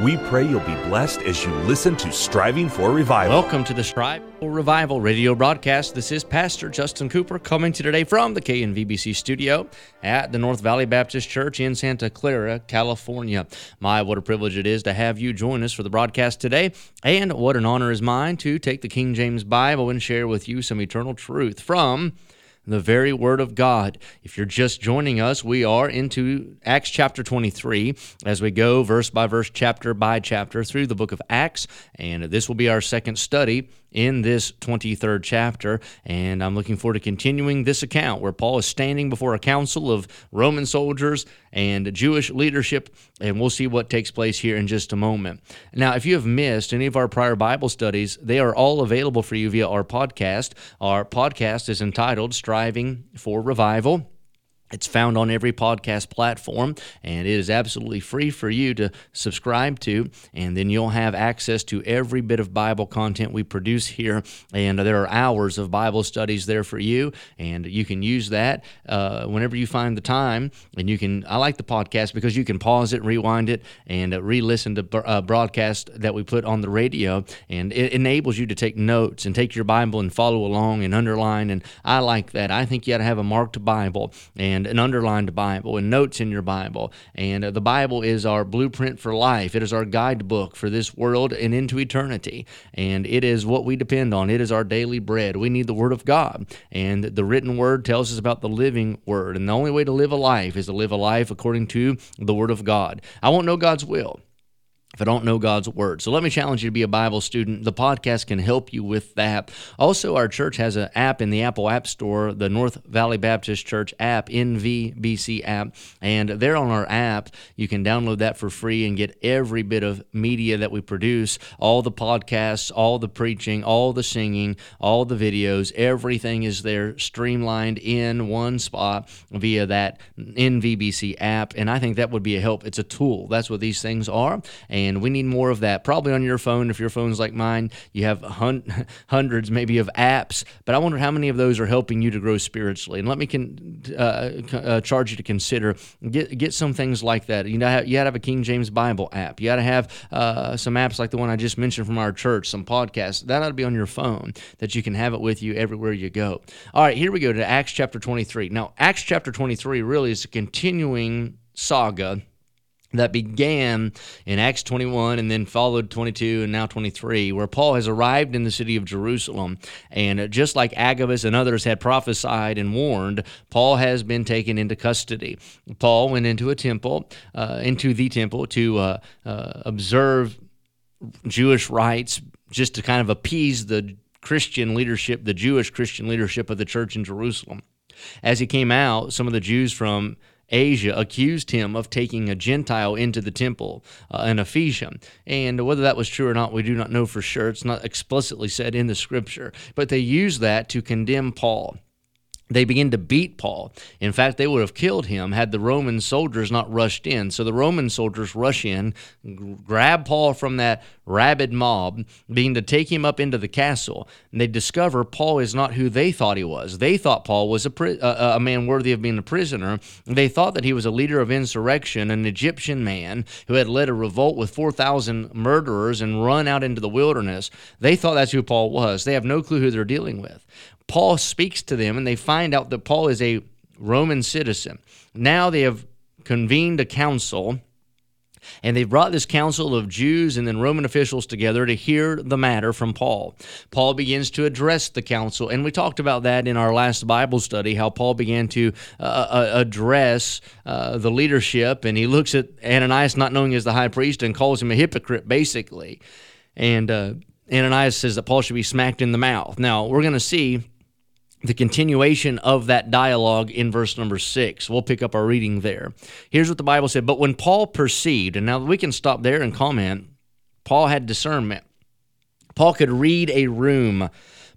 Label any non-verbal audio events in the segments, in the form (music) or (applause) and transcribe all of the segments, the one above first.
We pray you'll be blessed as you listen to Striving for Revival. Welcome to the Strive for Revival radio broadcast. This is Pastor Justin Cooper coming to you today from the KNVBC studio at the North Valley Baptist Church in Santa Clara, California. My, what a privilege it is to have you join us for the broadcast today, and what an honor is mine to take the King James Bible and share with you some eternal truth from the very Word of God. If you're just joining us, we are into Acts chapter 23 as we go verse by verse, chapter by chapter through the book of Acts. And this will be our second study in this 23rd chapter. And I'm looking forward to continuing this account where Paul is standing before a council of Roman soldiers and Jewish leadership. And we'll see what takes place here in just a moment. Now, if you have missed any of our prior Bible studies, they are all available for you via our podcast. Our podcast is entitled Striving for Revival. It's found on every podcast platform, and it is absolutely free for you to subscribe to. And then you'll have access to every bit of Bible content we produce here. And there are hours of Bible studies there for you, and you can use that uh, whenever you find the time. And you can, I like the podcast because you can pause it, rewind it, and uh, re listen to uh, broadcast that we put on the radio. And it enables you to take notes and take your Bible and follow along and underline. And I like that. I think you got to have a marked Bible. And and an underlined Bible and notes in your Bible. And uh, the Bible is our blueprint for life. It is our guidebook for this world and into eternity. And it is what we depend on. It is our daily bread. We need the Word of God. And the written Word tells us about the living Word. And the only way to live a life is to live a life according to the Word of God. I won't know God's will if I don't know God's word. So let me challenge you to be a Bible student. The podcast can help you with that. Also, our church has an app in the Apple App Store, the North Valley Baptist Church app, NVBC app. And there on our app, you can download that for free and get every bit of media that we produce all the podcasts, all the preaching, all the singing, all the videos. Everything is there streamlined in one spot via that NVBC app. And I think that would be a help. It's a tool. That's what these things are. And and we need more of that. Probably on your phone, if your phone's like mine, you have hun- (laughs) hundreds maybe of apps, but I wonder how many of those are helping you to grow spiritually. And let me con- uh, uh, charge you to consider get get some things like that. You know, you got to have a King James Bible app. You got to have uh, some apps like the one I just mentioned from our church, some podcasts. That ought to be on your phone that you can have it with you everywhere you go. All right, here we go to Acts chapter 23. Now, Acts chapter 23 really is a continuing saga that began in Acts 21 and then followed 22 and now 23, where Paul has arrived in the city of Jerusalem. And just like Agabus and others had prophesied and warned, Paul has been taken into custody. Paul went into a temple, uh, into the temple to uh, uh, observe Jewish rites, just to kind of appease the Christian leadership, the Jewish Christian leadership of the church in Jerusalem. As he came out, some of the Jews from Asia accused him of taking a Gentile into the temple, uh, an Ephesian. And whether that was true or not, we do not know for sure. It's not explicitly said in the scripture. But they used that to condemn Paul they begin to beat Paul. In fact, they would have killed him had the Roman soldiers not rushed in. So the Roman soldiers rush in, grab Paul from that rabid mob, being to take him up into the castle. And they discover Paul is not who they thought he was. They thought Paul was a, pri- a man worthy of being a prisoner. They thought that he was a leader of insurrection, an Egyptian man who had led a revolt with 4,000 murderers and run out into the wilderness. They thought that's who Paul was. They have no clue who they're dealing with. Paul speaks to them and they find out that Paul is a Roman citizen. Now they have convened a council and they brought this council of Jews and then Roman officials together to hear the matter from Paul. Paul begins to address the council, and we talked about that in our last Bible study how Paul began to uh, uh address uh, the leadership, and he looks at Ananias, not knowing he's the high priest, and calls him a hypocrite, basically. And uh, Ananias says that Paul should be smacked in the mouth. Now, we're going to see the continuation of that dialogue in verse number six. We'll pick up our reading there. Here's what the Bible said But when Paul perceived, and now we can stop there and comment, Paul had discernment. Paul could read a room.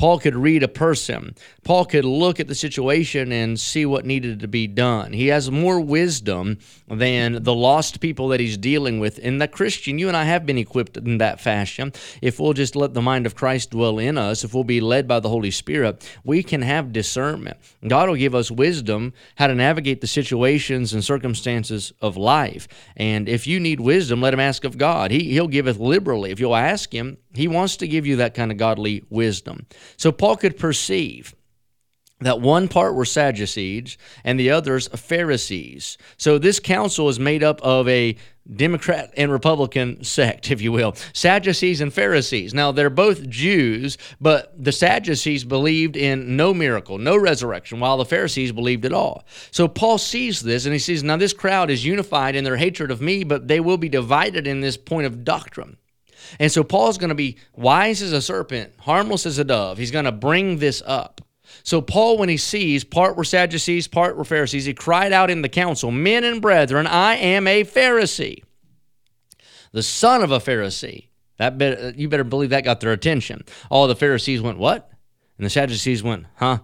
Paul could read a person. Paul could look at the situation and see what needed to be done. He has more wisdom than the lost people that he's dealing with. And the Christian, you and I have been equipped in that fashion. If we'll just let the mind of Christ dwell in us, if we'll be led by the Holy Spirit, we can have discernment. God will give us wisdom how to navigate the situations and circumstances of life. And if you need wisdom, let him ask of God. He, he'll give it liberally. If you'll ask him, he wants to give you that kind of godly wisdom. So Paul could perceive that one part were Sadducees and the others Pharisees. So this council is made up of a Democrat and Republican sect, (laughs) if you will, Sadducees and Pharisees. Now, they're both Jews, but the Sadducees believed in no miracle, no resurrection, while the Pharisees believed it all. So Paul sees this and he sees, now this crowd is unified in their hatred of me, but they will be divided in this point of doctrine. And so Paul's going to be wise as a serpent, harmless as a dove. He's going to bring this up. So Paul, when he sees part were Sadducees, part were Pharisees, he cried out in the council, Men and brethren, I am a Pharisee, the son of a Pharisee. That you better believe that got their attention. All the Pharisees went, What? And the Sadducees went, Huh?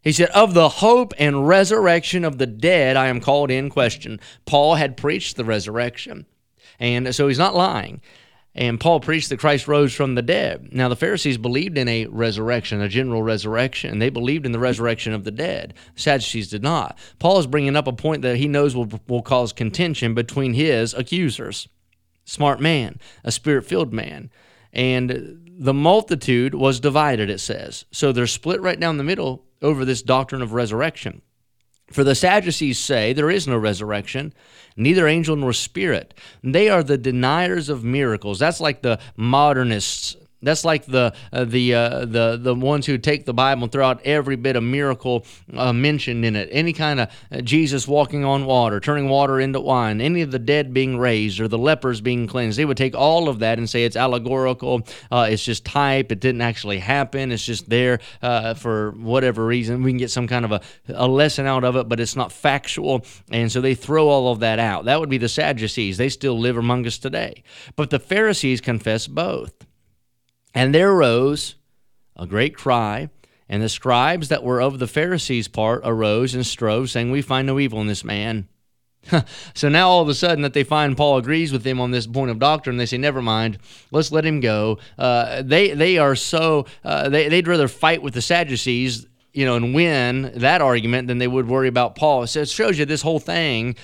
He said, Of the hope and resurrection of the dead, I am called in question. Paul had preached the resurrection. And so he's not lying. And Paul preached that Christ rose from the dead. Now, the Pharisees believed in a resurrection, a general resurrection. They believed in the resurrection of the dead. The Sadducees did not. Paul is bringing up a point that he knows will, will cause contention between his accusers. Smart man, a spirit filled man. And the multitude was divided, it says. So they're split right down the middle over this doctrine of resurrection. For the Sadducees say there is no resurrection, neither angel nor spirit. They are the deniers of miracles. That's like the modernists that's like the uh, the uh, the the ones who take the Bible and throw out every bit of miracle uh, mentioned in it. Any kind of uh, Jesus walking on water, turning water into wine, any of the dead being raised or the lepers being cleansed. They would take all of that and say it's allegorical. Uh, it's just type. It didn't actually happen. It's just there uh, for whatever reason. We can get some kind of a, a lesson out of it, but it's not factual. And so they throw all of that out. That would be the Sadducees. They still live among us today. But the Pharisees confess both. And there arose a great cry, and the scribes that were of the Pharisees' part arose and strove, saying, We find no evil in this man. (laughs) so now all of a sudden that they find Paul agrees with them on this point of doctrine, they say, "Never mind, let's let him go." Uh, they they are so uh, they they'd rather fight with the Sadducees you know, and win that argument than they would worry about Paul. So it shows you this whole thing,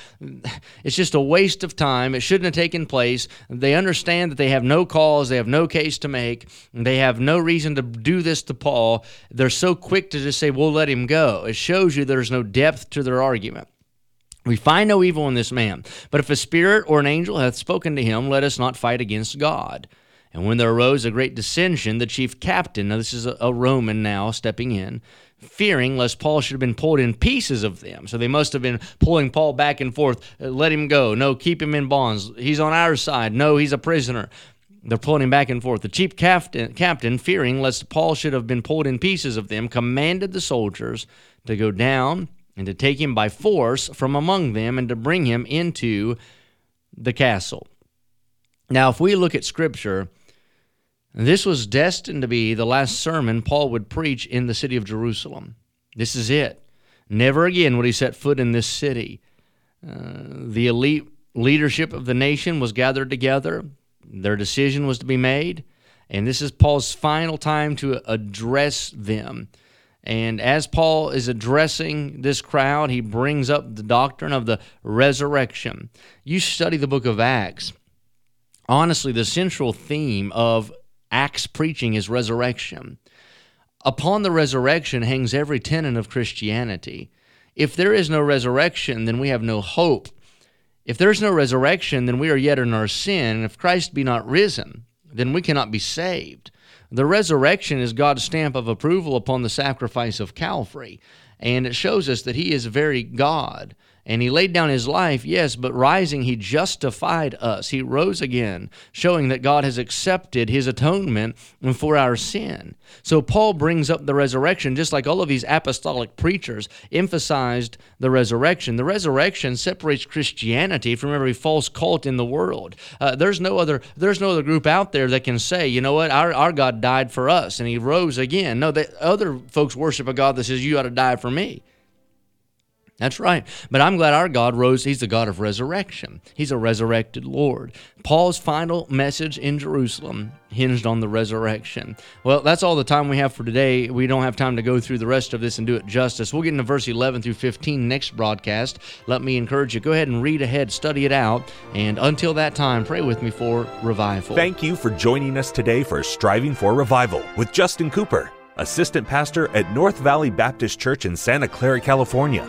it's just a waste of time. It shouldn't have taken place. They understand that they have no cause, they have no case to make, they have no reason to do this to Paul. They're so quick to just say, we'll let him go. It shows you there's no depth to their argument. We find no evil in this man, but if a spirit or an angel hath spoken to him, let us not fight against God. And when there arose a great dissension, the chief captain, now this is a, Roman now stepping in, fearing lest Paul should have been pulled in pieces of them. So they must have been pulling Paul back and forth. Uh, let him go. No, keep him in bonds. He's on our side. No, he's a prisoner. They're pulling him back and forth. The chief captain, captain, fearing lest Paul should have been pulled in pieces of them, commanded the soldiers to go down and to take him by force from among them and to bring him into the castle. Now, if we look at Scripture, this was destined to be the last sermon Paul would preach in the city of Jerusalem. This is it. Never again would he set foot in this city. Uh, the elite leadership of the nation was gathered together. Their decision was to be made. And this is Paul's final time to address them. And as Paul is addressing this crowd, he brings up the doctrine of the resurrection. You study the book of Acts. Honestly, the central theme of Acts preaching is resurrection. Upon the resurrection hangs every tenet of Christianity. If there is no resurrection, then we have no hope. If there is no resurrection, then we are yet in our sin. And if Christ be not risen, then we cannot be saved. The resurrection is God's stamp of approval upon the sacrifice of Calvary. And it shows us that He is very God And he laid down his life, yes, but rising, he justified us. He rose again, showing that God has accepted his atonement for our sin. So Paul brings up the resurrection, just like all of these apostolic preachers emphasized the resurrection. The resurrection separates Christianity from every false cult in the world. Uh, there's no other there's no other group out there that can say, you know what, our, our God died for us and he rose again. No, other folks worship a God that says you ought to die for me. That's right. But I'm glad our God rose. He's the God of resurrection. He's a resurrected Lord. Paul's final message in Jerusalem hinged on the resurrection. Well, that's all the time we have for today. We don't have time to go through the rest of this and do it justice. We'll get into verse 11 through 15 next broadcast. Let me encourage you go ahead and read ahead, study it out, and until that time, pray with me for revival. Thank you for joining us today for Striving for Revival with Justin Cooper, assistant pastor at North Valley Baptist Church in Santa Clara, California.